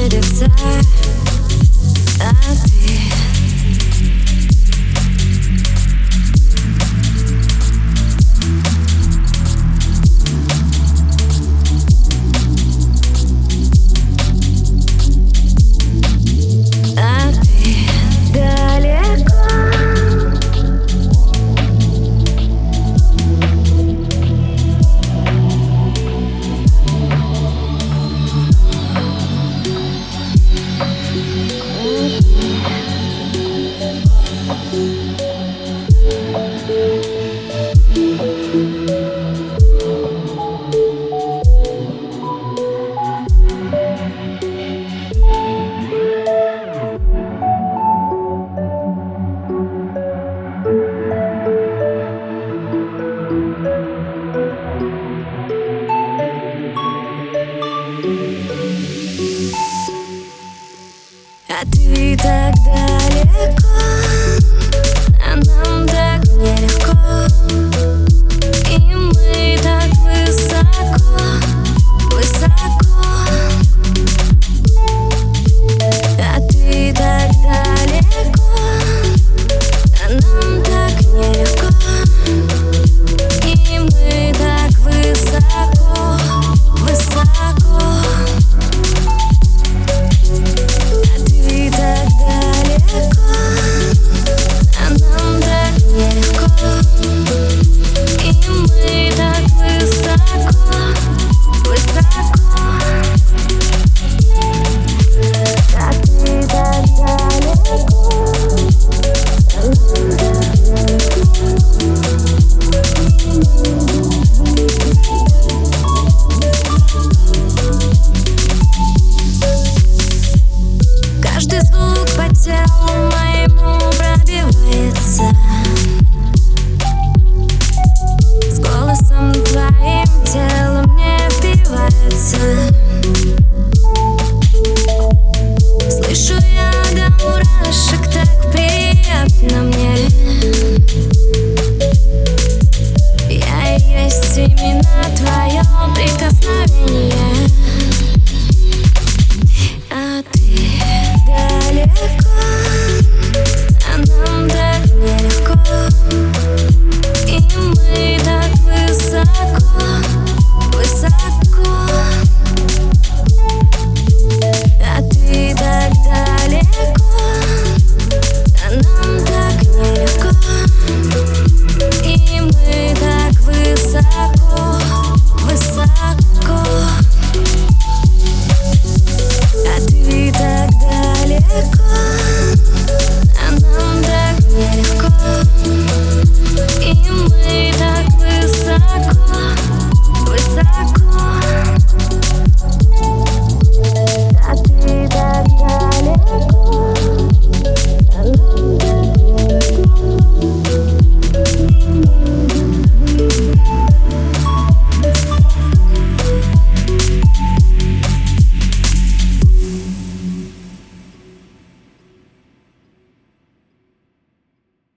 negative time. ты так далеко. телу моему пробивается. С голосом твоим